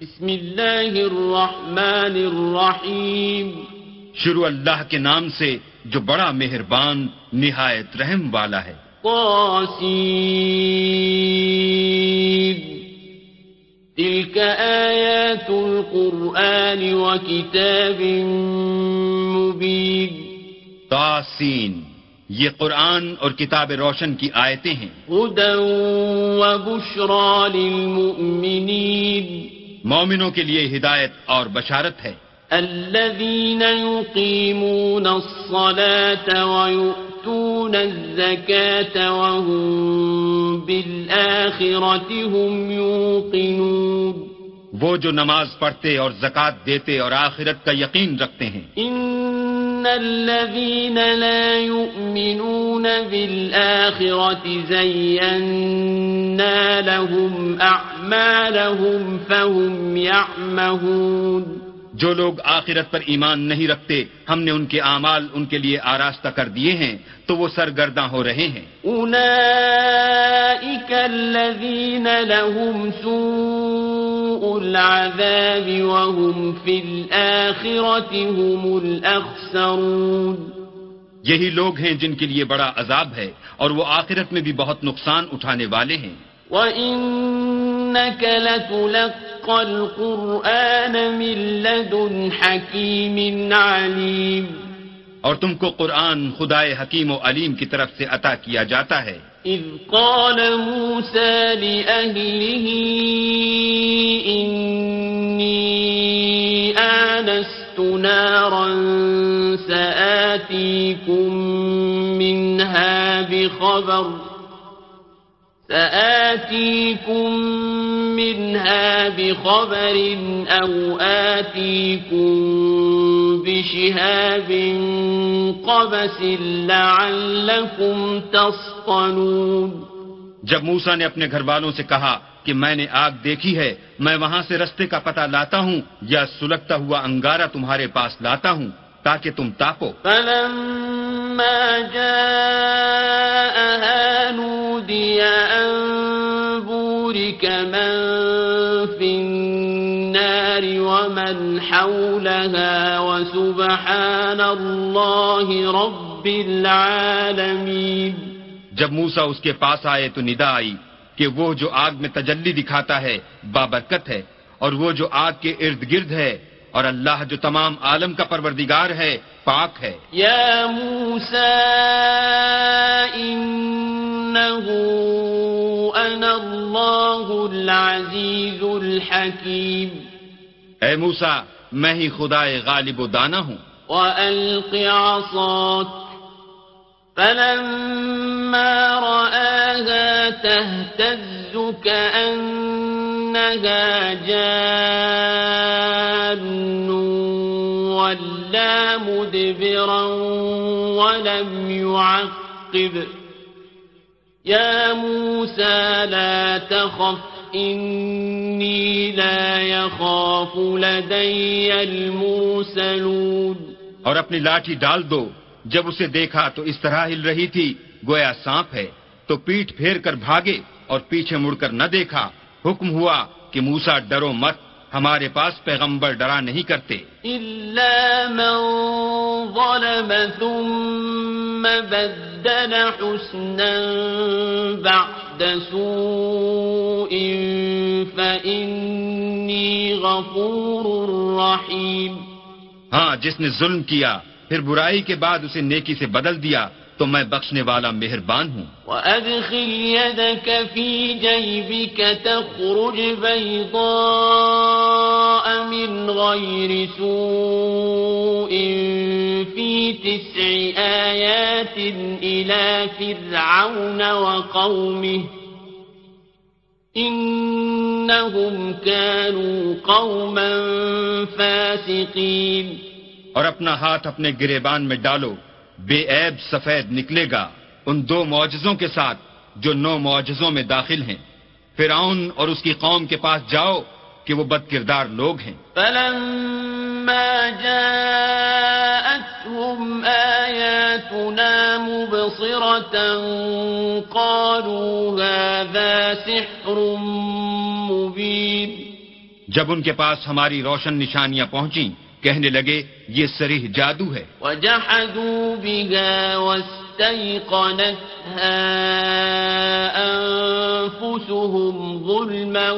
بسم اللہ الرحمن الرحیم۔ شروع اللہ کے نام سے جو بڑا مہربان نہایت رحم والا ہے۔ قاسین تلك آيات القرآن وكتاب مبين تاسین یہ قرآن اور کتاب روشن کی آیتیں ہیں۔ هدى وبشرى للمؤمنين مومنوں کے لیے ہدایت اور بشارت ہے۔ الذين يقيمون الصلاة ويؤتون الزكاة وهم بالآخرة هم يوقنون۔ وہ جو نماز پڑھتے اور زکوٰۃ دیتے اور آخرت کا یقین رکھتے ہیں۔ إن الذين لا يؤمنون بالآخرة زينا لهم أعمالهم فهم يعمهون جو لوگ آخرت پر ایمان نہیں رکھتے ہم نے ان کے اعمال ان کے لیے آراستہ کر دیے ہیں تو وہ سرگرداں ہو رہے ہیں۔ لهم سوء العذاب وهم الآخرة هم الأخسرون یہی لوگ ہیں جن کے لیے بڑا عذاب ہے اور وہ آخرت میں بھی بہت نقصان اٹھانے والے ہیں۔ وَإِنَّكَ لَتُلَقَّى الْقُرْآنَ مِن لَّدُنْ حَكِيمٍ عَلِيمٍ اور تم کو قرآن خدائے حکیم و علیم کی طرف سے عطا کیا جاتا ہے۔ إذ قال موسى لأهله إني آنست نارا سآتيكم منها بخبر۔ سآتيكم منها بخبر أو آتيكم بشهاب قبس لعلكم تصطلون. جب موسا نے اپنے گھر والوں سے کہا کہ میں نے آگ دیکھی ہے، میں وہاں سے رستے کا پتہ لاتا ہوں یا سلگتا ہوا انگارہ تمہارے پاس لاتا ہوں۔ تاکہ تم تاپو۔ فلما جاءها نودي أن بورك من في النار ومن حولها وسبحان الله رب العالمين۔ جب موسا اس کے پاس آئے تو ندا آئی کہ وہ جو آگ میں تجلی دکھاتا ہے بابرکت ہے اور وہ جو آگ کے ارد گرد ہے اور اللہ جو تمام عالم کا پروردگار ہے پاک ہے۔ يا موسى إنه أنا الله العزيز الحكيم اے موسا میں ہی خدائے غالب و دانا ہوں۔ وألق عصاك فلما رآها تهتز كأنها جان ولا مدبرا ولم يعقب. يا موسى لا تخف، إني لا يخاف لدي المرسلون. اور اپنی لاٹھی ڈال دو، جب اسے دیکھا تو اس طرح ہل رہی تھی، گویا سانپ ہے، تو پیٹ پھیر کر بھاگے اور پیچھے مڑ کر نہ دیکھا۔ حکم ہوا کہ موسا ڈرو مت ہمارے پاس پیغمبر ڈرا نہیں کرتے۔ إلا من ظلم ثم بدل حسنا بعد سوء غفور رحيم۔ ہاں جس نے ظلم کیا پھر برائی کے بعد اسے نیکی سے بدل دیا۔ تو میں بخشنے والا مہربان ہوں۔ وأدخل يدك في جيبك تخرج بيضاء من غير سوء في تسع آيات إلى فرعون وقومه إنهم كانوا قوما فاسقين۔ اور اپنا ہاتھ اپنے گریبان میں ڈالو۔ بے عیب سفید نکلے گا ان دو معجزوں کے ساتھ جو نو معجزوں میں داخل ہیں۔ فرعون اور اس کی قوم کے پاس جاؤ کہ وہ بد کردار لوگ ہیں۔ فلما جاءتهم آياتنا مبصرة قالوا هذا سحر مبين۔ جب ان کے پاس ہماری روشن نشانیاں پہنچیں کہنے لگے یہ سریح جادو ہے۔ وجحدوا بها واستيقنتها أنفسهم ظلما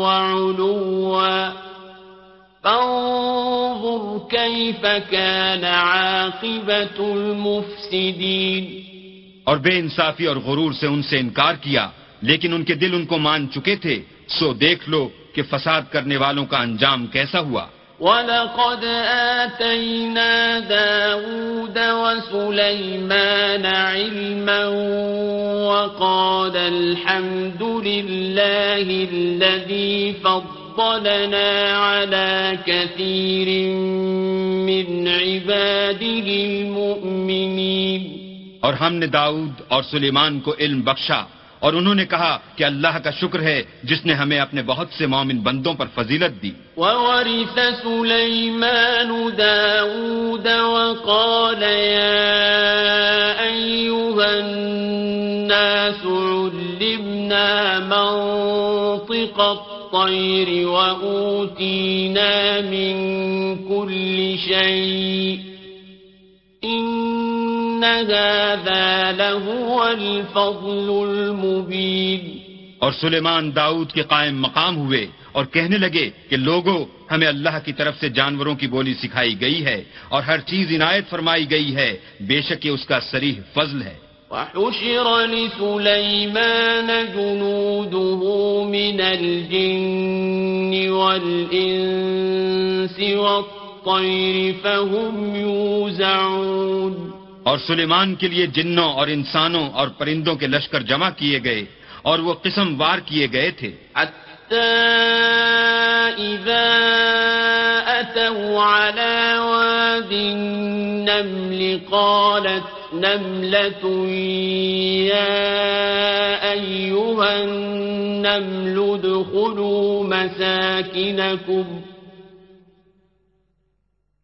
وعلوا. فانظر كيف كان عاقبة المفسدين. اور بے انصافی اور غرور سے ان سے انکار کیا لیکن ان کے دل ان کو مان چکے تھے۔ سو دیکھ لو کہ فساد کرنے والوں کا انجام کیسا ہوا۔ وَلَقَدْ آتَيْنَا دَاوُودَ وَسُلَيْمَانَ عِلْمًا وَقَالَ الْحَمْدُ لِلَّهِ الَّذِي فَضَّلَنَا عَلَى كَثِيرٍ مِّنْ عِبَادِهِ الْمُؤْمِنِينَ اور ہم نے داؤد اور سلیمان کو علم بخشا۔ اور انہوں نے کہا کہ اللہ کا شکر ہے جس نے ہمیں اپنے بہت سے مومن بندوں پر فضیلت دی۔ وَوَرِثَ سُلَيْمَانُ دَاوُودَ وَقَالَ يَا أَيُّهَا النَّاسُ عُلِّمْنَا مَنطِقَ الطَّيْرِ وَأُوتِينَا مِن كُلِّ شَيْءٍ إِنَّ هَذَا لَهُوَ الْفَضْلُ الْمُبِينُ اور سلیمان داؤد کے قائم مقام ہوئے اور کہنے لگے کہ لوگوں ہمیں اللہ کی طرف سے جانوروں کی بولی سکھائی گئی ہے اور ہر چیز عنایت فرمائی گئی ہے بے شک یہ اس کا سریح فضل ہے۔ وحشر لسليمان جنوده من الجن والإنس والطير فهم يوزعون اور سلیمان کے لیے جنوں اور انسانوں اور پرندوں کے لشکر جمع کیے گئے اور وہ قسم وار کیے گئے تھے۔ حتى إذا أتوا على واد النمل قالت نملة يا أيها النمل ادخلوا مساكنكم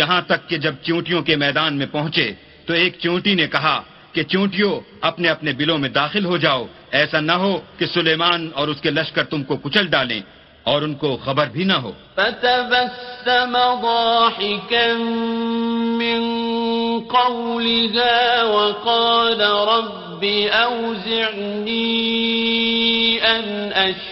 یہاں تک کہ جب چونٹیوں کے میدان میں پہنچے تو ایک چونٹی نے کہا کہ چونٹیوں، اپنے اپنے بلوں میں داخل ہو جاؤ۔ ایسا نہ ہو کہ سلیمان اور اس کے لشکر تم کو کچل ڈالیں اور ان کو خبر بھی نہ ہو۔ فتبسم ضاحكا من قولها وقال رب أوزعني أن أشكر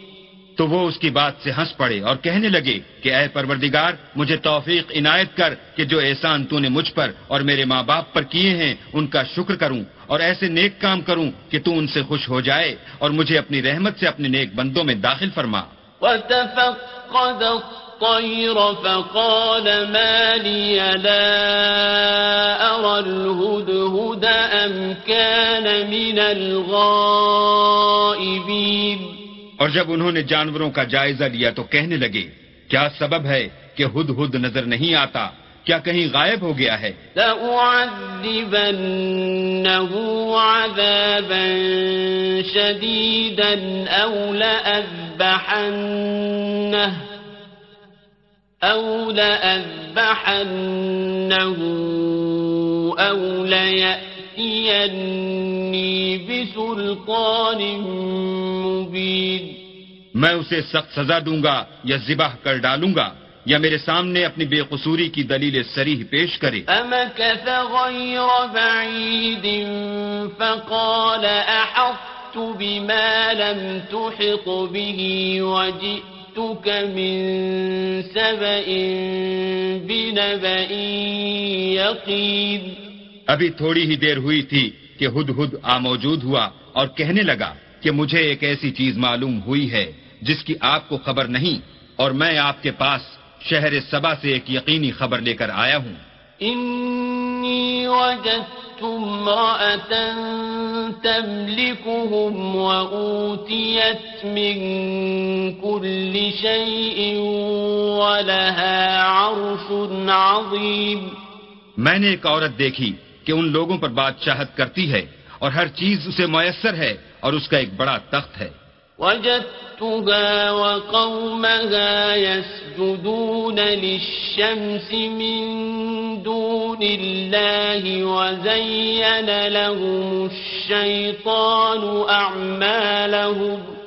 تو وہ اس کی بات سے ہنس پڑے اور کہنے لگے کہ اے پروردگار، مجھے توفیق عنایت کر کہ جو احسان تو نے مجھ پر اور میرے ماں باپ پر کیے ہیں، ان کا شکر کروں اور ایسے نیک کام کروں کہ تو ان سے خوش ہو جائے اور مجھے اپنی رحمت سے اپنے نیک بندوں میں داخل فرما۔ وتفقد الطير فقال ما لي لا أرى الهدهد أم كان من الغائبين اور جب انہوں نے جانوروں کا جائزہ لیا تو کہنے لگے، کیا سبب ہے کہ ہد ہد نظر نہیں آتا؟ کیا کہیں غائب ہو گیا ہے؟ لأعذبنه عذابا شديدا أو لأذبحنه أو لأذبحنه أو ليأتيني بسلطان مبين۔ میں اسے سخت سزا دوں گا یا ذبح کر ڈالوں گا یا میرے سامنے اپنی بے قصوری کی دلیل سریح پیش کرے۔ فمكث غير بعيد فقال أحطت بما لم تحط به وجئتك جئتك من سبأ بنبأ يقين۔ ابھی تھوڑی ہی دیر ہوئی تھی کہ ہد ہد آ موجود ہوا اور کہنے لگا کہ مجھے ایک ایسی چیز معلوم ہوئی ہے جس کی آپ کو خبر نہیں اور میں آپ کے پاس شہر سبا سے ایک یقینی خبر لے کر آیا ہوں۔ إني وجدت امرأة تملكهم وأوتيت من كل شيء ولها عرش عظيم۔ میں نے ایک عورت دیکھی کہ ان لوگوں پر بادشاہت کرتی ہے اور ہر چیز اسے میسر ہے اور اس کا ایک بڑا تخت ہے۔ وجدتها وقومها يسجدون للشمس من دون الله وزين لهم الشيطان أعمالهم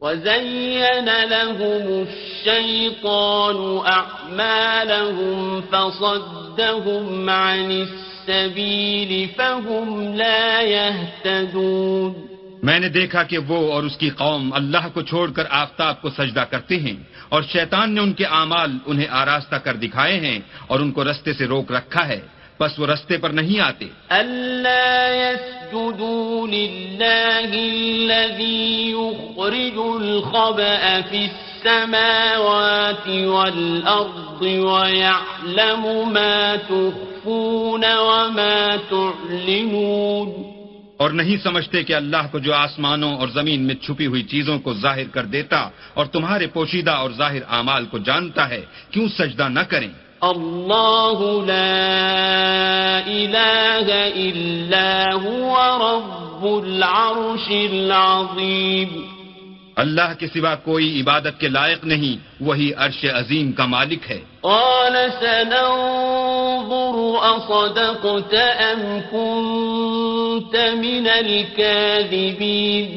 وزين لهم الشيطان أعمالهم فصدهم عن السبيل فهم لا يهتدون میں نے دیکھا کہ وہ اور اس کی قوم اللہ کو چھوڑ کر آفتاب کو سجدہ کرتے ہیں اور شیطان نے ان کے اعمال انہیں آراستہ کر دکھائے ہیں اور ان کو رستے سے روک رکھا ہے۔ بس وہ رستے پر نہیں آتے۔ ألا يسجدوا لله الذي يخرج الخبأ في السماوات والأرض ويعلم ما تخفون وما تعلنون۔ اور نہیں سمجھتے کہ اللہ کو جو آسمانوں اور زمین میں چھپی ہوئی چیزوں کو ظاہر کر دیتا اور تمہارے پوشیدہ اور ظاہر اعمال کو جانتا ہے کیوں سجدہ نہ کریں؟ الله لا إله إلا هو رب العرش العظيم اللہ کے سوا کوئی عبادت کے لائق نہیں وہی عرش عظیم کا مالک ہے۔ قال سننظر أصدقت أم كنت من الكاذبين؟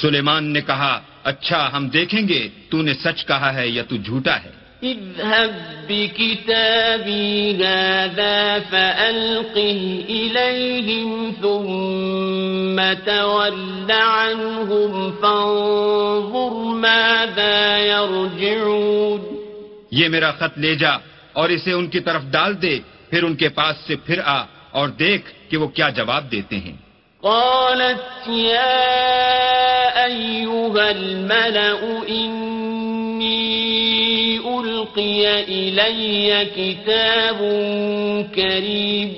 سلیمان نے کہا اچھا ہم دیکھیں گے تو نے سچ کہا ہے یا تو جھوٹا ہے؟ اذهب بكتابي هذا فألقه إليهم ثم تول عنهم فانظر ماذا يرجعون. یہ میرا خط لے جا اور اسے ان کی طرف ڈال دے پھر ان کے پاس سے پھر آ اور دیکھ کہ وہ کیا جواب دیتے ہیں۔ قالت يا أيها الملأ إني ألقي إلي كتاب كريم.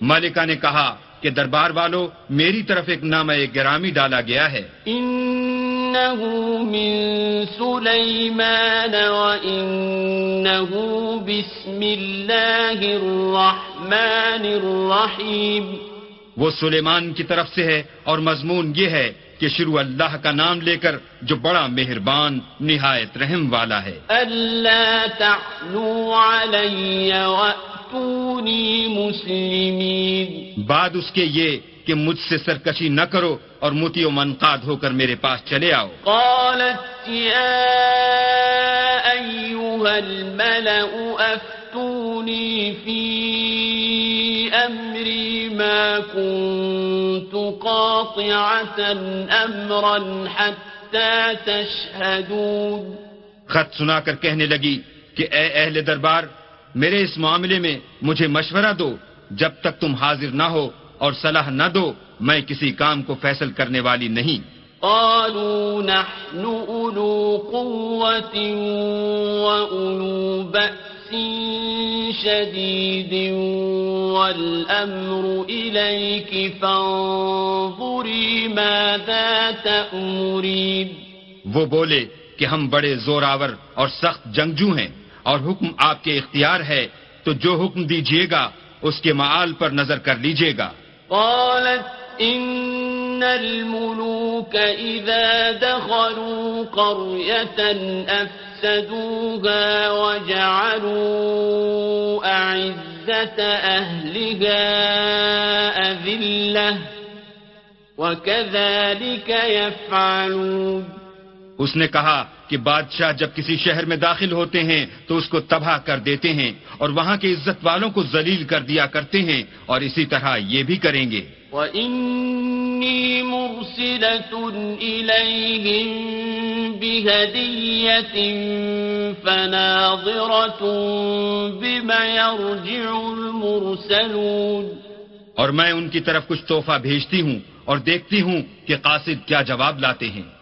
مالکہ نے کہا کہ دربار والو میری طرف ایک نامہ گرامی ڈالا گیا ہے۔ إنه من سليمان وإنه بسم الله الرحمن الرحيم وہ سلیمان کی طرف سے ہے اور مضمون یہ ہے کہ شروع اللہ کا نام لے کر جو بڑا مہربان نہایت رحم والا ہے۔ تعلوا علي وأتوني مسلمين۔ بعد اس کے یہ کہ مجھ سے سرکشی نہ کرو اور متی و منقاد ہو کر میرے پاس چلے آؤ۔ قالت أيها الملأ، أفتوني في أمري ما كنت قاطعة أمرا حتى تشهدون. خط سنا کر کہنے لگی کہ اے اہل دربار، میرے اس معاملے میں مجھے مشورہ دو۔ جب تک تم حاضر نہ ہو اور صلاح نہ دو، میں کسی کام کو فیصل کرنے والی نہیں۔ قالوا نحن أولو قوة وأولو بأس شديد والأمر إليك فانظري ماذا تأمرين. وہ بولے کہ ہم بڑے زوراور اور سخت جنگجو ہیں اور حکم آپ کے اختیار ہے تو جو حکم دیجیے گا اس کے معال پر نظر کر لیجیے گا۔ قالت إن الملوك إذا دخلوا قرية أفسدوها وجعلوا أعزة أهلها أذلة وكذلك يفعلون اس نے کہا کہ بادشاہ جب کسی شہر میں داخل ہوتے ہیں تو اس کو تباہ کر دیتے ہیں اور وہاں کے عزت والوں کو ذلیل کر دیا کرتے ہیں اور اسی طرح یہ بھی کریں گے۔ وَإِنِّي مُرْسِلَةٌ إِلَيْهِمْ بِهَدِيَّةٍ فَنَاظِرَةٌ يَرْجِعُ الْمُرْسَلُونَ۔ اور میں ان کی طرف کچھ تحفہ بھیجتی ہوں اور دیکھتی ہوں کہ قاصد کیا جواب لاتے ہیں۔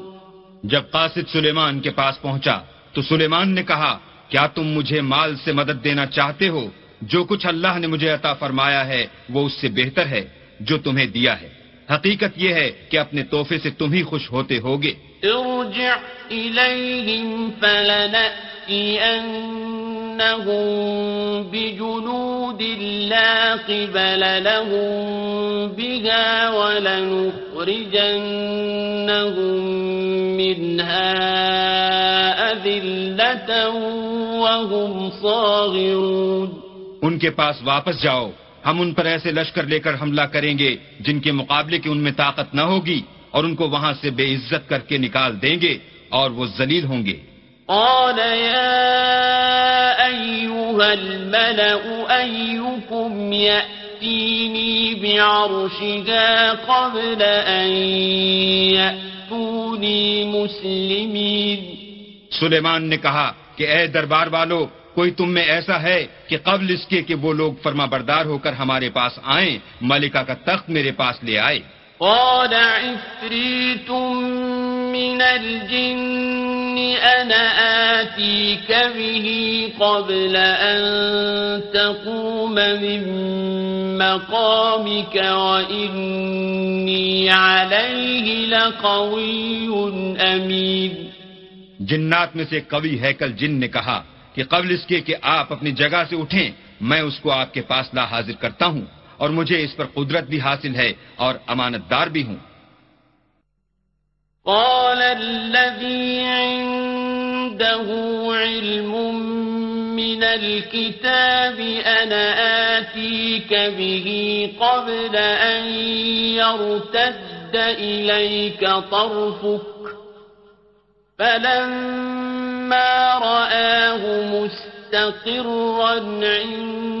جب قاصد سلیمان کے پاس پہنچا تو سلیمان نے کہا، کیا تم مجھے مال سے مدد دینا چاہتے ہو؟ جو کچھ اللہ نے مجھے عطا فرمایا ہے، وہ اس سے بہتر ہے جو تمہیں دیا ہے۔ حقیقت یہ ہے کہ اپنے تحفے سے تم ہی خوش ہوتے ہوگے۔ ارجع بجنود لا قبل لهم بها ولنخرجنهم منها أذلة وهم صاغرون. ان کے پاس واپس جاؤ، ہم ان پر ایسے لشکر لے کر حملہ کریں گے جن کے مقابلے کی ان میں طاقت نہ ہوگی۔ اور ان کو وہاں سے بے عزت کر کے نکال دیں گے اور وہ ذلیل ہوں گے۔ قال يا أيها الملأ أيكم يأتيني بعرشها قبل أن يأتوني مسلمين۔ سلیمان نے کہا کہ اے دربار والو کوئی تم میں ایسا ہے کہ قبل اس کے کہ وہ لوگ فرما بردار ہو کر ہمارے پاس آئیں ملکہ کا تخت میرے پاس لے آئے۔ قال عفريت من الجن أنا آتيك به قبل أن تقوم من مقامك وإني عليه لقوي أمين جنات میں سے قوی ہیکل جن نے کہا کہ قبل اس کے کہ آپ اپنی جگہ سے اٹھیں، میں اس کو آپ کے پاس لا حاضر کرتا ہوں۔ اور مجھے اس پر قدرت بھی حاصل ہے اور امانت دار بھی ہوں۔ قال الذي عنده علم من الكتاب أنا آتيك به قبل أن يرتد إليك طرفك فلما رآه مستقرا عنده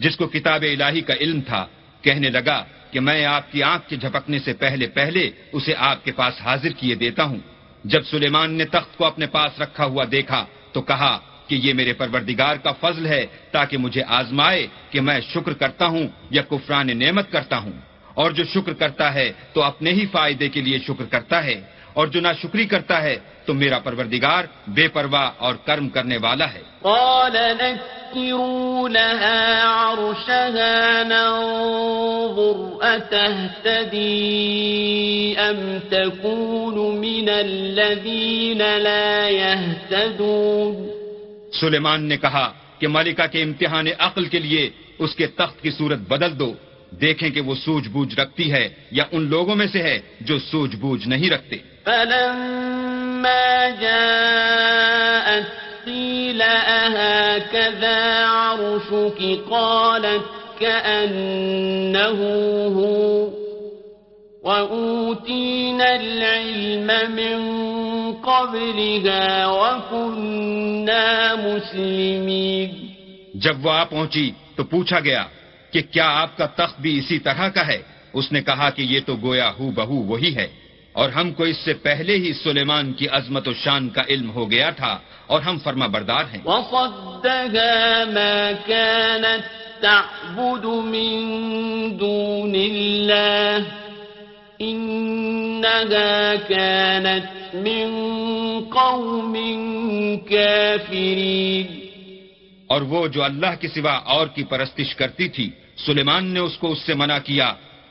جس کو کتاب الہی کا علم تھا، کہنے لگا کہ میں آپ کی آنکھ کے جھپکنے سے پہلے پہلے اسے آپ کے پاس حاضر کیے دیتا ہوں۔ جب سلیمان نے تخت کو اپنے پاس رکھا ہوا دیکھا تو کہا کہ یہ میرے پروردگار کا فضل ہے تاکہ مجھے آزمائے کہ میں شکر کرتا ہوں یا کفران نعمت کرتا ہوں۔ اور جو شکر کرتا ہے تو اپنے ہی فائدے کے لیے شکر کرتا ہے۔ اور جو نہ شکری کرتا ہے تو میرا پروردگار بے پرواہ اور کرم کرنے والا ہے۔ قال نكروا لها عرشها ننظر أتهتدي أم تكون من الذين لا يهتدون؟ سلیمان نے کہا کہ ملکہ کے امتحان عقل کے لیے اس کے تخت کی صورت بدل دو دیکھیں کہ وہ سوجھ بوجھ رکھتی ہے یا ان لوگوں میں سے ہے جو سوجھ بوجھ نہیں رکھتے۔ فلما جاءت قيل أهكذا عرشك قالت كأنه هو وأوتينا العلم من قبلها وكنا مسلمين جب وہ آ پہنچی تو پوچھا گیا کہ کیا آپ کا تخت بھی اسی طرح کا ہے؟ اس نے کہا کہ یہ تو گویا ہو بہو وہی ہے۔ اور ہم کو اس سے پہلے ہی سلیمان کی عظمت و شان کا علم ہو گیا تھا اور ہم فرما بردار ہیں۔ وصدها ما كانت تعبد من دون الله إنها كانت من قوم كافرين۔ اور وہ جو اللہ کے سوا اور کی پرستش کرتی تھی سلیمان نے اس کو اس سے منع کیا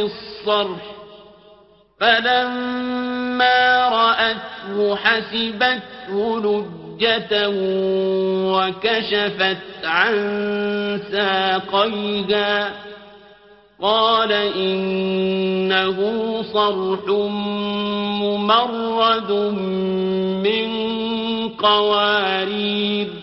الصرح فلما رأته حسبته لجة وكشفت عن ساقيها قال إنه صرح ممرد من قوارير.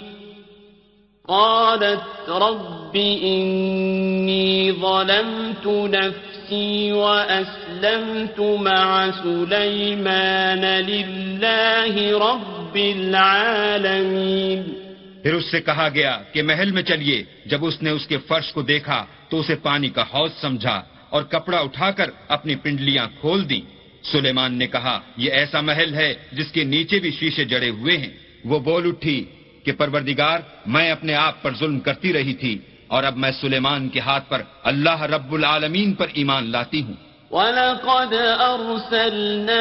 قالت رب إني ظلمت نفسي وأسلمت مع سليمان لله رب العالمين. پھر اس سے کہا گیا کہ محل میں چلیے، جب اس نے اس کے فرش کو دیکھا تو اسے پانی کا حوض سمجھا اور کپڑا اٹھا کر اپنی پنڈلیاں کھول دیں۔ سلیمان نے کہا، یہ ایسا محل ہے جس کے نیچے بھی شیشے جڑے ہوئے ہیں۔ وہ بول اٹھی کہ پروردگار میں اپنے آپ پر ظلم کرتی رہی تھی اور اب میں سلیمان کے ہاتھ پر اللہ رب العالمین پر ایمان لاتی ہوں۔ وَلَقَدْ أَرْسَلْنَا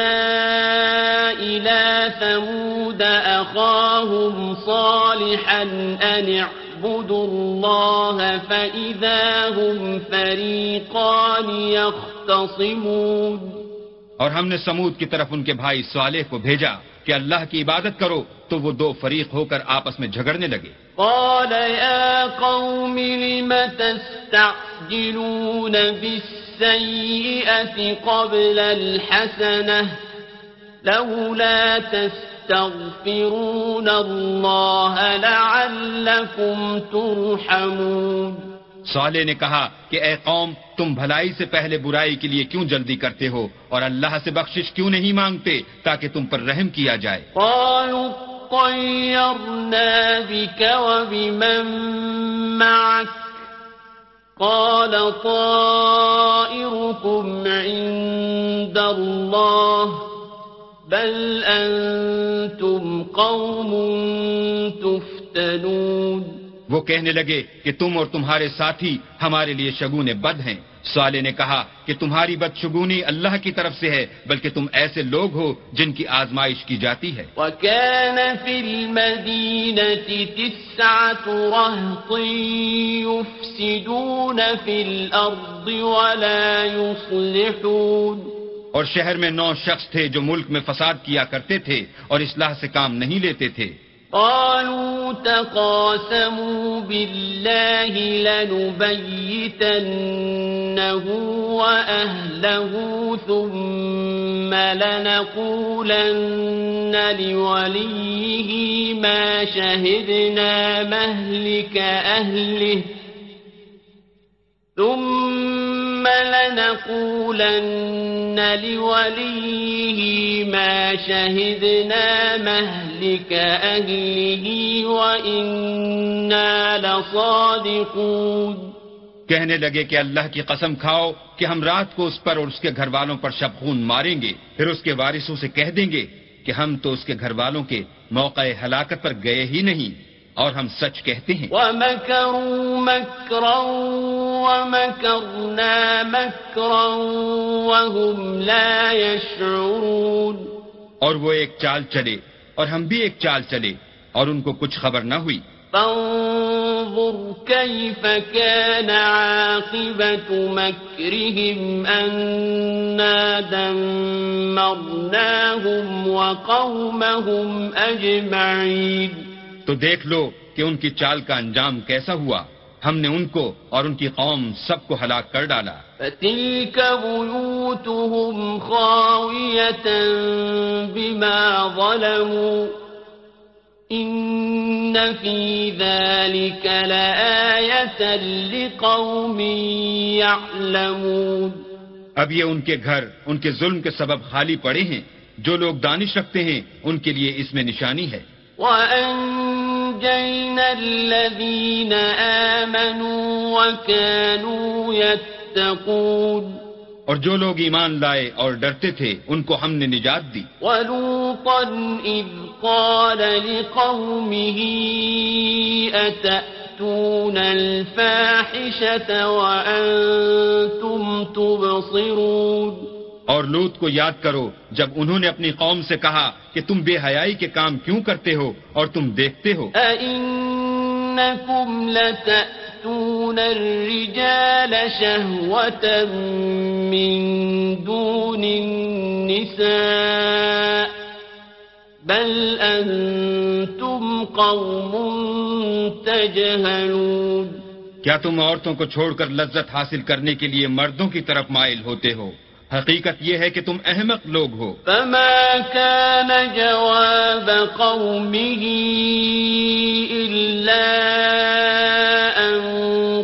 إِلَى ثَمُودَ أَخَاهُمْ صَالِحًا أَنِ اعْبُدُوا اللَّهَ فَإِذَا هُمْ فَرِيقَانِ يَخْتَصِمُونَ اور ہم نے سمود کی طرف ان کے بھائی صالح کو بھیجا۔ کہ اللہ کی عبادت کرو تو وہ دو فریق ہو کر آپس میں جھگڑنے لگے۔ قال يا قوم لم تستعجلون بالسيئة قبل الحسنة لولا تستغفرون الله لعلكم ترحمون۔ صالح نے کہا کہ اے قوم، تم بھلائی سے پہلے برائی کے لیے کیوں جلدی کرتے ہو؟ اور اللہ سے بخشش کیوں نہیں مانگتے تاکہ تم پر رحم کیا جائے؟ قالوا طيرنا بك وبمن معك؟ قال طائركم عند الله، بل أنتم قوم تفتنون. وہ کہنے لگے کہ تم اور تمہارے ساتھی ہمارے لیے شگون بد ہیں۔ صالح نے کہا کہ تمہاری بد شگونی اللہ کی طرف سے ہے بلکہ تم ایسے لوگ ہو جن کی آزمائش کی جاتی ہے۔ وكان في المدينة تسعة رهط يفسدون في الأرض ولا يصلحون۔ اور شہر میں نو شخص تھے جو ملک میں فساد کیا کرتے تھے اور اصلاح سے کام نہیں لیتے تھے۔ قالوا تقاسموا بالله لنبيتنه وأهله ثم لنقولن لوليه ما شهدنا مهلك أهله ثم لنقولن لوليه ما شهدنا مهلك أهله وإنا لصادقون. کہنے لگے کہ اللہ کی قسم کھاؤ کہ ہم رات کو اس پر اور اس کے گھر والوں پر شب خون ماریں گے، پھر اس کے وارثوں سے کہہ دیں گے کہ ہم تو اس کے گھر والوں کے موقع ہلاکت پر گئے ہی نہیں۔ اور ہم سچ کہتے ہیں۔ ومكروا مكرا ومكرنا مكرا وهم لا يشعرون۔ اور وہ ایک چال چلے اور ہم بھی ایک چال چلے اور ان کو کچھ خبر نہ ہوئی۔ فانظر كيف كان عاقبة مكرهم أنا دمرناهم وقومهم أجمعين۔ تو دیکھ لو کہ ان کی چال کا انجام کیسا ہوا۔ ہم نے ان کو اور ان کی قوم سب کو ہلاک کر ڈالا۔ فتلك بيوتهم خاوية بما ظلموا۔ إن في ذلك لآية لقوم يعلمون۔ اب یہ ان کے گھر ان کے ظلم کے سبب خالی پڑے ہیں۔ جو لوگ دانش رکھتے ہیں ان کے لیے اس میں نشانی ہے۔ وأنجينا الذين آمنوا وكانوا يتقون. يتقون اور جو لوگ ایمان لائے اور ڈرتے تھے ان کو ہم نے نجات دی۔ ولوطا إذ قال لقومه أتأتون الفاحشة وأنتم تبصرون؟ اور لوت کو یاد کرو جب انہوں نے اپنی قوم سے کہا کہ تم بے حیائی کے کام کیوں کرتے ہو اور تم دیکھتے ہو۔ أئنكم لتأتون الرجال شهوة من دون النساء بل أنتم قوم تجهلون۔ کیا تم عورتوں کو چھوڑ کر لذت حاصل کرنے کے لیے مردوں کی طرف مائل ہوتے ہو؟ حقیقت یہ ہے کہ تم احمق لوگ ہو۔ فما كان جواب قومه إلا أن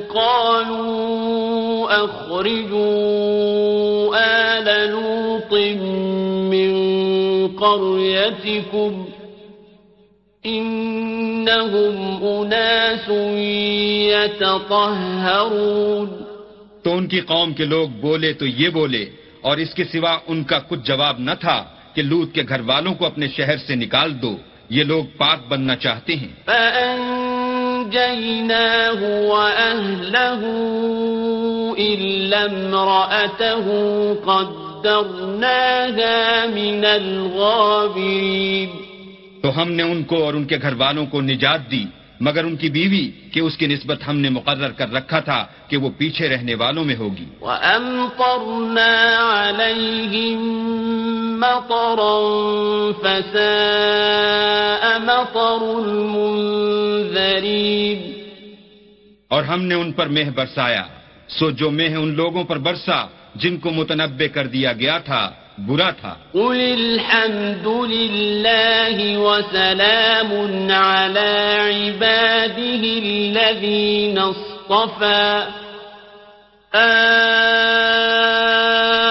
قالوا أخرجوا آل لوط من قريتكم إنهم أناس يتطهرون۔ تو ان کی قوم کے لوگ بولے تو یہ بولے۔ اور اس کے سوا ان کا کچھ جواب نہ تھا کہ لوت کے گھر والوں کو اپنے شہر سے نکال دو۔ یہ لوگ پاک بننا چاہتے ہیں۔ فأنجيناه وأهله إلا امرأته قدرناها من الغابرين۔ تو ہم نے ان کو اور ان کے گھر والوں کو نجات دی۔ مگر ان کی بیوی کہ اس کی نسبت ہم نے مقرر کر رکھا تھا کہ وہ پیچھے رہنے والوں میں ہوگی۔ وَأَمْطَرْنَا عَلَيْهِمْ مَطَرًا فَسَاءَ مَطَرُ الْمُنذَرِينَ۔ اور ہم نے ان پر مہ برسایا۔ سو جو مہ ان لوگوں پر برسا جن کو متنبع کر دیا گیا تھا برا تھا۔ قل الحمد لله وسلام على عباده الذين اصطفى۔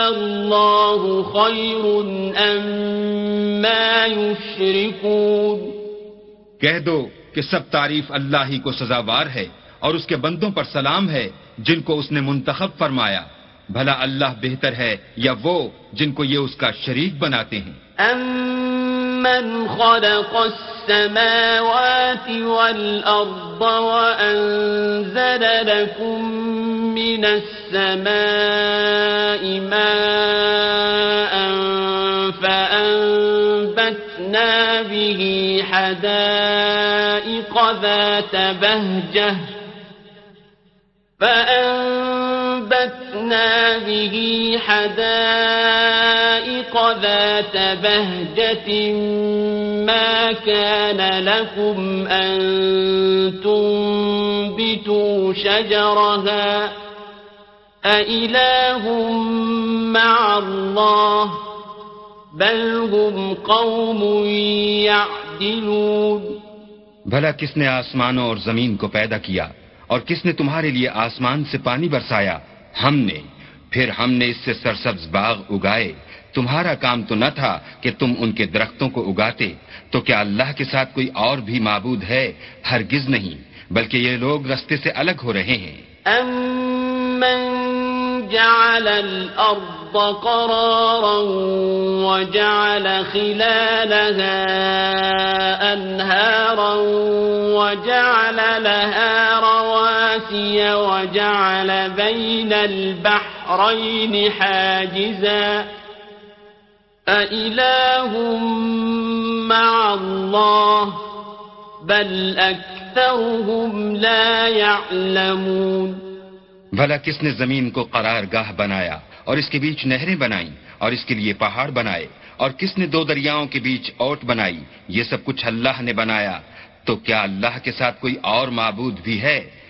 الله خير أما يشركون۔ کہہ دو کہ سب تعریف اللہ ہی کو سزاوار ہے اور اس کے بندوں پر سلام ہے جن کو اس نے منتخب فرمایا۔ بھلا اللہ بہتر ہے یا وہ جن کو یہ اس کا شریک بناتے ہیں أَمَّنْ خَلَقَ السَّمَاوَاتِ وَالْأَرْضَ وَأَنزَلَ لَكُم مِّنَ السَّمَاءِ مَاءً فَأَنبَتْنَا بِهِ حَدَائِقَ ذَاتَ بَهْجَةٍ فَأَنبَتْنَا فأنبتنا به حدائق ذات بهجة ما كان لكم أن تنبتوا شجرها أإله مع الله بل هم قوم يعدلون بھلا کس نے آسمانوں اور زمین کو پیدا کیا اور کس نے تمہارے لیے آسمان سے پانی برسایا؟ ہم نے، پھر ہم نے اس سے سرسبز باغ اگائے۔ تمہارا کام تو نہ تھا کہ تم ان کے درختوں کو اگاتے۔ تو کیا اللہ کے ساتھ کوئی اور بھی معبود ہے؟ ہرگز نہیں، بلکہ یہ لوگ رستے سے الگ ہو رہے ہیں۔ أَمَّنْ جَعَلَ الْأَرْضَ قَرَارًا وَجَعَلَ خِلَالَهَا أَنْهَارًا وَجَعَلَ لَهَا رَوَاسِيَ وَجَعَلَ بَيْنَ الْبَحْرَيْنِ حَاجِزًا أَإِلَٰهٌ مَّعَ اللَّهِ بَلْ أَكْثَرُهُمْ لَا يَعْلَمُونَ بھلا کس نے زمین کو قرار گاہ بنایا اور اس کے بیچ نہریں بنائیں اور اس کے لیے پہاڑ بنائے اور کس نے دو دریاؤں کے بیچ اوٹ بنائی یہ سب کچھ اللہ نے بنایا تو کیا اللہ کے ساتھ کوئی اور معبود بھی ہے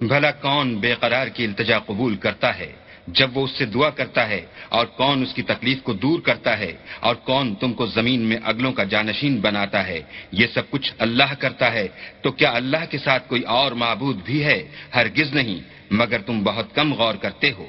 بھلا کون بے قرار کی التجا قبول کرتا ہے جب وہ اس سے دعا کرتا ہے اور کون اس کی تکلیف کو دور کرتا ہے اور کون تم کو زمین میں اگلوں کا جانشین بناتا ہے، یہ سب کچھ اللہ کرتا ہے، تو کیا اللہ کے ساتھ کوئی اور معبود بھی ہے؟ ہرگز نہیں، مگر تم بہت کم غور کرتے ہو۔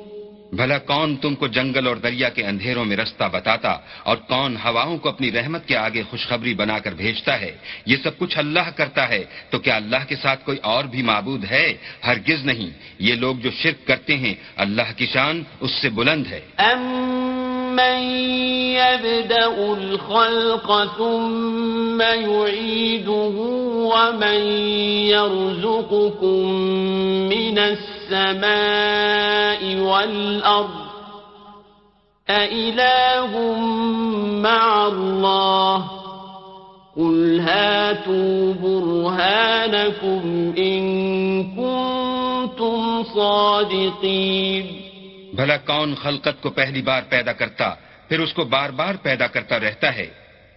بھلا کون تم کو جنگل اور دریا کے اندھیروں میں رستہ بتاتا اور کون ہواؤں کو اپنی رحمت کے آگے خوشخبری بنا کر بھیجتا ہے؟ یہ سب کچھ اللہ کرتا ہے، تو کیا اللہ کے ساتھ کوئی اور بھی معبود ہے؟ ہرگز نہیں۔ یہ لوگ جو شرک کرتے ہیں، اللہ کی شان اس سے بلند ہے۔ أَمَّن يَبْدَأُ الْخَلْقَ ثُمَّ يُعِيدُهُ وَمَن يَرْزُقُكُم مِّنَ السَّمَاءِ وَالْأَرْضِ أَإِلَٰهٌ مَّعَ اللَّهِ قُلْ هَاتُوا بُرْهَانَكُمْ إِن كُنتُمْ صَادِقِينَ بھلا کون خلقت کو پہلی بار پیدا کرتا، پھر اس کو بار بار پیدا کرتا رہتا ہے،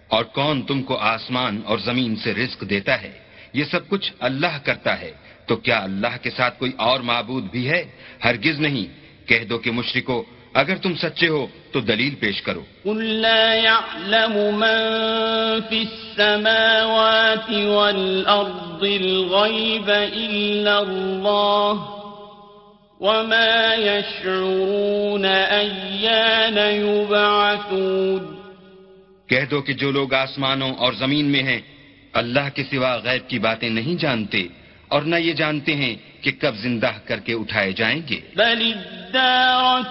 اور کون تم کو آسمان اور زمین سے رزق دیتا ہے؟ یہ سب کچھ اللہ کرتا ہے تو کیا اللہ کے ساتھ کوئی اور معبود بھی ہے؟ ہرگز نہیں۔ کہہ دو کہ مشرکو اگر تم سچے ہو تو دلیل پیش کرو۔ قل لا يعلم من في السماوات والأرض الغيب إلا الله وما يشعرون أيان يبعثون۔ کہہ دو کہ جو لوگ آسمانوں اور زمین میں ہیں اللہ کے سوا غیب کی باتیں نہیں جانتے اور نہ یہ جانتے ہیں کہ کب زندہ کر کے اٹھائے جائیں گے۔ بل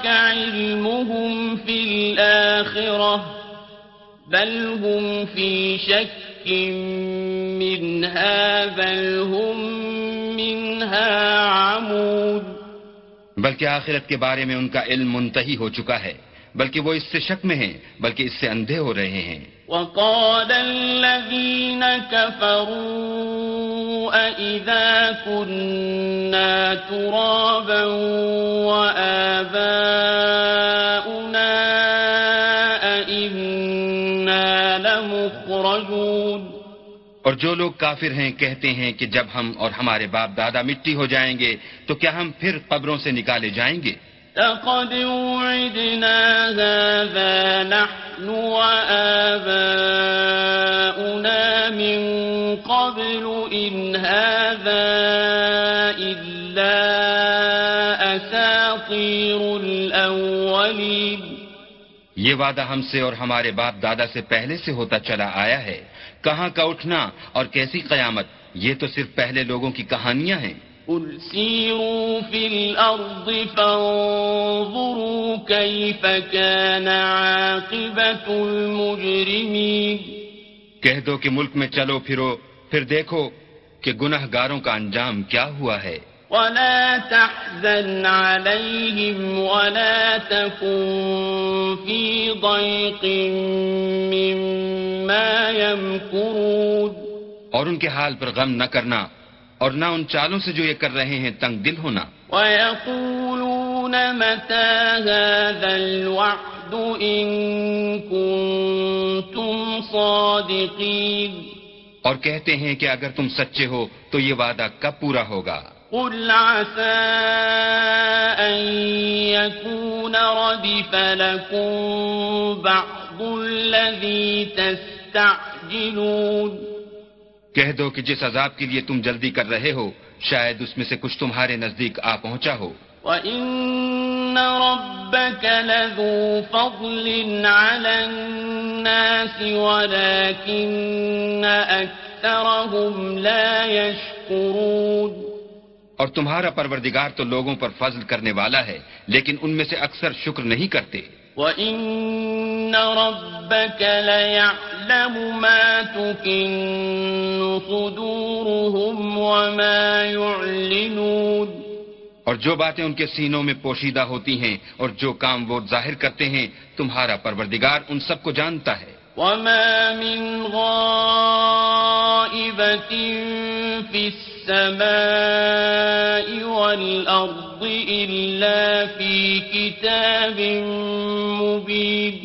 علمهم في الآخرة بل هم في شك منها بل هم منها عمود۔ بلکہ آخرت کے بارے میں ان کا علم منتہی ہو چکا ہے۔ بلکہ وہ اس سے شک میں ہیں بلکہ اس سے اندھے ہو رہے ہیں۔ وقال الذين كفروا أئذا كنا ترابا وآباؤنا أئنا لمخرجون۔ اور جو لوگ کافر ہیں کہتے ہیں کہ جب ہم اور ہمارے باپ دادا مٹی ہو جائیں گے تو کیا ہم پھر قبروں سے نکالے جائیں گے؟ لقد وعدنا هذا نحن وآباؤنا من قبل إن هذا إلا أساطير الأولين. یہ وعدہ ہم سے اور ہمارے باپ دادا سے پہلے سے ہوتا چلا آیا ہے۔ کہاں کا اٹھنا اور کیسی قیامت؟ یہ تو صرف پہلے لوگوں کی کہانیاں ہیں۔ قل سيروا في الأرض فانظروا كيف كان عاقبة المجرمين. کہہ دو کہ ملک میں چلو پھرو پھر دیکھو کہ گناہ گاروں کا انجام کیا ہوا ہے۔ ولا تحزن عليهم ولا تكن في ضيق مما يمكرون۔ اور ان کے حال پر غم نہ کرنا۔ اور نہ ان چالوں سے جو یہ کر رہے ہیں تنگ دل ہونا۔ ويقولون متى هذا الوعد إن كنتم صادقين۔ اور کہتے ہیں کہ اگر تم سچے ہو تو یہ وعدہ کب پورا ہوگا؟ قل عسى أن يكون ردف لكم بعض الذي تستعجلون۔ کہہ دو کہ جس عذاب کے لیے تم جلدی کر رہے ہو شاید اس میں سے کچھ تمہارے نزدیک آ پہنچا ہو۔ وَإِنَّ رَبَّكَ لَذُو فَضْلٍ عَلَى النَّاسِ وَلَكِنَّ أَكْثَرَهُمْ لَا يَشْكُرُونَ۔ اور تمہارا پروردگار تو لوگوں پر فضل کرنے والا ہے لیکن ان میں سے اکثر شکر نہیں کرتے۔ وَإِنَّ رَبَّكَ لَيَعْلَمُ مَا تُكِنُّ صُدُورُهُمْ وَمَا يُعْلِنُونَ اور جو باتیں ان کے سینوں میں پوشیدہ ہوتی ہیں اور جو کام وہ ظاہر کرتے ہیں، تمہارا پروردگار ان سب کو جانتا ہے۔ وما من غائبة في السماء والأرض إلا في كتاب مبين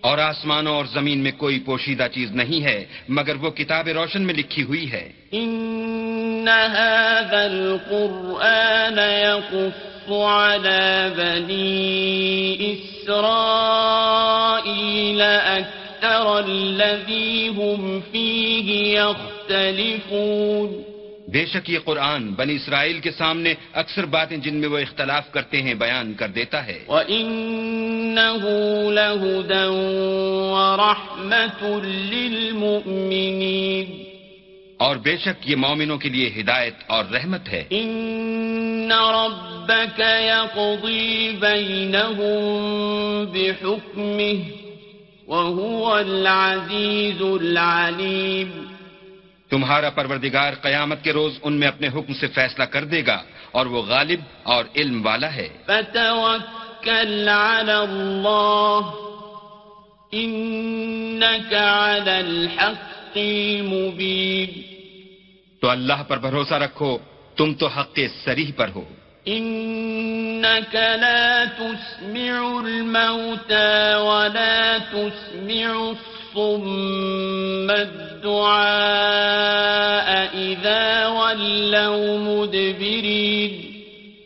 اور آسمانوں اور زمین میں کوئی پوشیدہ چیز نہیں ہے مگر وہ کتاب روشن میں لکھی ہوئی ہے۔ إن هذا القرآن يقص على بني إسرائيل أكثر الذي هم فيه يختلفون بے شک یہ قرآن بنی اسرائیل کے سامنے اکثر باتیں جن میں وہ اختلاف کرتے ہیں بیان کر دیتا ہے۔ وَإِنَّهُ لَهُدًى وَرَحْمَةٌ لِّلْمُؤْمِنِينَ اور بے شک یہ مومنوں کے لیے ہدایت اور رحمت ہے۔ إِنَّ رَبَّكَ يَقْضِي بَيْنَهُم بِحُكْمِهِ وَهُوَ الْعَزِيزُ الْعَلِيمُ تمہارا پروردگار قیامت کے روز ان میں اپنے حکم سے فیصلہ کر دے گا اور وہ غالب اور علم والا ہے۔ فتوكل على الله إنك على الحق المبين تو اللہ پر بھروسہ رکھو تم تو حق کے سریح پر ہو۔ إنك لا تسمع الموتى ولا تسمع الصم الدعاء إذا ولوا مدبرين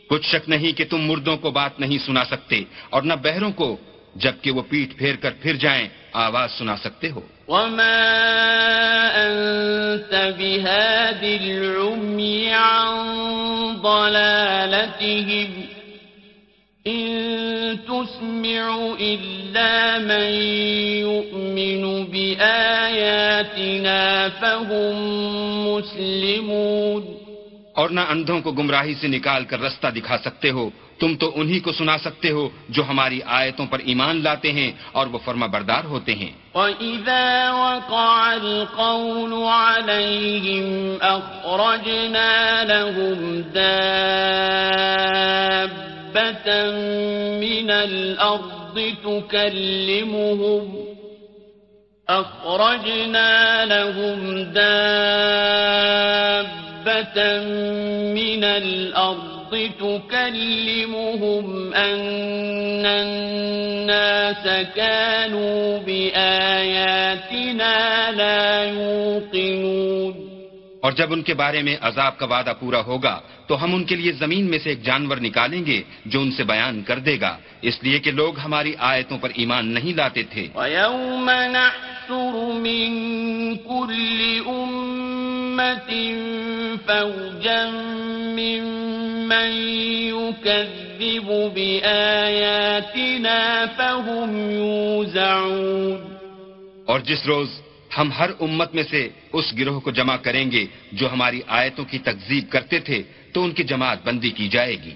کچھ شک نہیں کہ تم مردوں کو بات نہیں سنا سکتے اور نہ بہروں کو جبکہ وہ پیٹ پھیر کر پھر جائیں، آواز سنا سکتے ہو۔ وما أنت بهاد العمي عن ضلالتهم إن تسمع إلا من يؤمن بآياتنا فهم مسلمون اور نہ اندھوں کو گمراہی سے نکال کر رستہ دکھا سکتے ہو۔ تم تو انہی کو سنا سکتے ہو جو ہماری آیتوں پر ایمان لاتے ہیں اور وہ فرما بردار ہوتے ہیں۔ وَإِذَا وَقَعَ الْقَوْلُ عَلَيْهِمْ أَخْرَجْنَا لَهُمْ دَابَّةً مِّنَ الْأَرْضِ تُكَلِّمُهُمْ أَخْرَجْنَا لَهُمْ دَابَّةً مِّنَ الْأَرْضِ تكلمهم أن الناس كانوا بآياتنا لا يوقنون. اور جب ان کے بارے میں عذاب کا وعدہ پورا ہوگا تو ہم ان کے لیے زمین میں سے ایک جانور نکالیں گے جو ان سے بیان کر دے گا۔ اس لیے کہ لوگ ہماری آیتوں پر ایمان نہیں لاتے تھے۔ وَيَوْمَ نَحْشُرُ مِن كُلِّ أُمَّةٍ فَوْجًا مِّمَّن يُكَذِّبُ بِآيَاتِنَا فَهُمْ يُوزَعُونَ۔ اور جس روز ہم ہر امت میں سے اس گروہ کو جمع کریں گے جو ہماری آیتوں کی تکذیب کرتے تھے، تو ان کی جماعت بندی کی جائے گی۔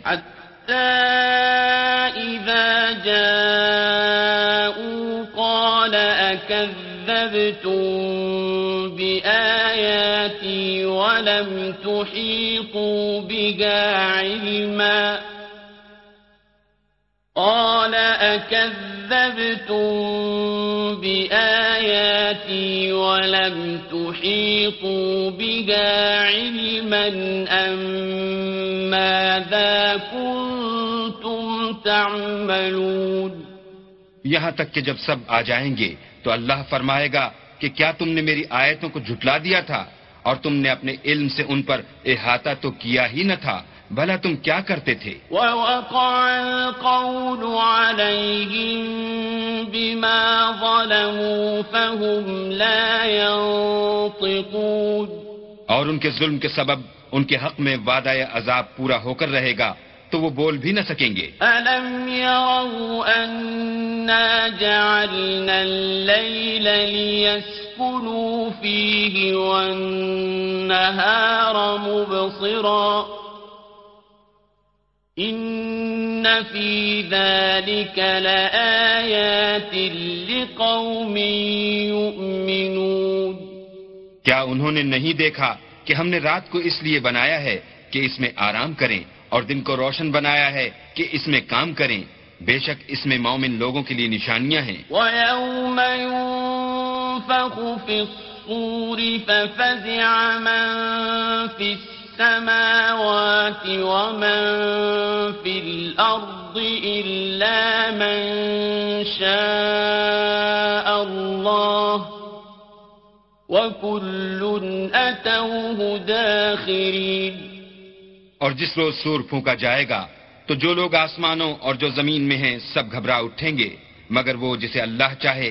إذا جاءوا قال أكذبتم بآياتي ولم تحيطوا بها علما؟ قال أكذبتم بآياتي ولم تحيطوا بها علما أم ماذا كنتم تعملون یہاں تک کہ جب سب آ جائیں گے تو اللہ فرمائے گا کہ کیا تم نے میری آیتوں کو جھٹلا دیا تھا اور تم نے اپنے علم سے ان پر احاطہ تو کیا ہی نہ تھا۔ بھلا تم کیا کرتے تھے؟ ووقع القول عليهم بما ظلموا فهم لا ينطقون اور ان کے ظلم کے سبب ان کے حق میں وعدہ عذاب پورا ہو کر رہے گا تو وہ بول بھی نہ سکیں گے۔ ألم يروا أنا جعلنا الليل ليسكنوا فيه والنهار مبصرا إن في ذلك لآيات لقوم يؤمنون کیا انہوں نے نہیں دیکھا کہ ہم نے رات کو اس لیے بنایا ہے کہ اس میں آرام کریں اور دن کو روشن بنایا ہے کہ اس میں کام کریں؟ بے شک اس میں مومن لوگوں کے لیے نشانیاں ہیں۔ وَيَوْمَ يُنفَخُ فِي الصُّورِ فَفَزِعَ مَن فِي السَّمَاوَاتِ وَمَن فِي الْأَرْضِ إِلَّا مَن شَاءَ اللَّهُ وَكُلٌّ أَتَوْهُ دَاخِرِينَ اور جس روز سور پھونکا جائے گا، تو جو لوگ آسمانوں اور جو زمین میں ہیں، سب گھبرا اٹھیں گے، مگر وہ جسے اللہ چاہے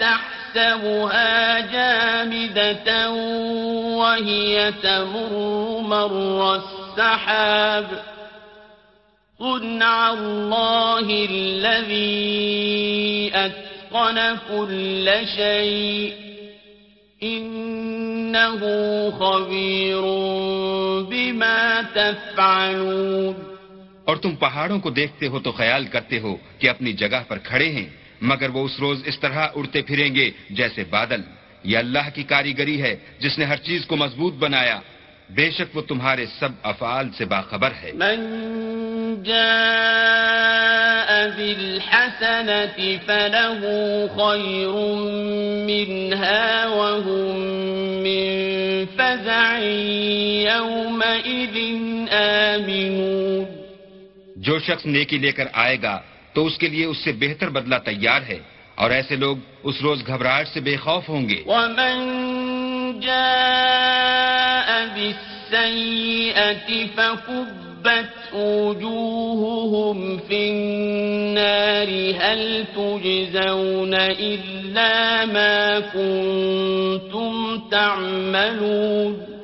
تحسبها جامدة وهي تمر مر السحاب صنع الله الذي أتقن كل شيء إنه خبير بما تفعلون اور تم پہاڑوں کو دیکھتے ہو تو خیال کرتے ہو کہ اپنی جگہ پر کھڑے ہیں، مگر وہ اس روز اس طرح اڑتے پھریں گے جیسے بادل۔ یہ اللہ کی کاریگری ہے، جس نے ہر چیز کو مضبوط بنایا۔ بے شک وہ تمہارے سب افعال سے باخبر ہے۔ من جاء بالحسنة فله خير منها وهم من فزع يومئذ آمنون۔ جو شخص نیکی لے کر آئے گا تو اس کے لیے اس سے بہتر بدلہ تیار ہے۔ اور ایسے لوگ اس روز گھبراہٹ سے بے خوف ہوں گے۔ ومن جاء بالسيئة فكبت وجوههم في النار هل تجزون إلا ما كنتم تعملون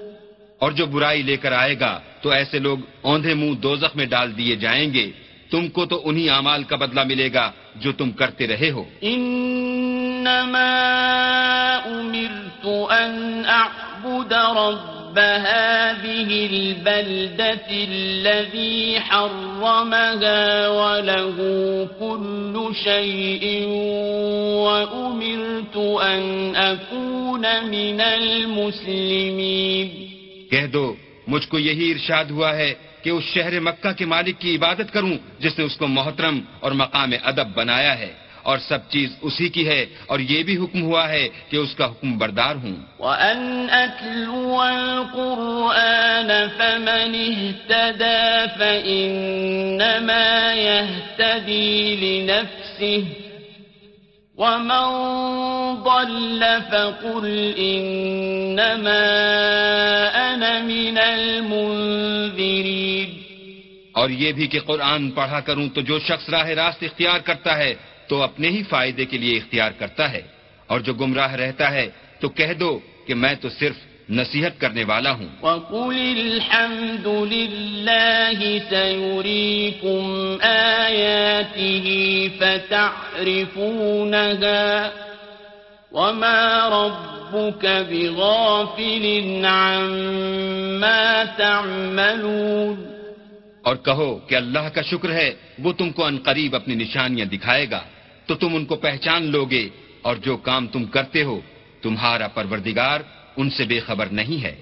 اور جو برائی لے کر آئے گا، تو ایسے لوگ اوندھے منہ دوزخ میں ڈال دیے جائیں گے۔ تم کو تو انہی اعمال کا بدلہ ملے گا جو تم کرتے رہے ہو۔ إنما أمرت أن أعبد رب هذه البلدة الذي حرمها وله كل شيء وأمرت أن أكون من المسلمين۔ کہہ دو، مجھ کو یہی ارشاد ہوا ہے کہ اس شہر مکہ کے مالک کی عبادت کروں، جس نے اس کو محترم اور مقام ادب بنایا ہے۔ اور سب چیز اسی کی ہے، اور یہ بھی حکم ہوا ہے کہ اس کا حکم بردار ہوں۔ وأن أتلو القرآن فمن اهتدى فإنما يهتدي لنفسه ومن ضل فقل من المنذرين اور یہ بھی کہ قرآن پڑھا کروں تو جو شخص راہ راست اختیار کرتا ہے تو اپنے ہی فائدے کے لیے اختیار کرتا ہے اور جو گمراہ رہتا ہے تو کہہ دو کہ میں تو صرف نصیحت کرنے والا ہوں۔ وقل الحمد لله سيريكم آياته فتعرفونها وما ربك بغافل عما تعملون اور کہو کہ اللہ کا شکر ہے وہ تم کو انقریب اپنی نشانیاں دکھائے گا۔ تو تم ان کو پہچان لوگے اور جو کام تم کرتے ہو تمہارا پروردگار ان سے بے خبر نہیں ہے۔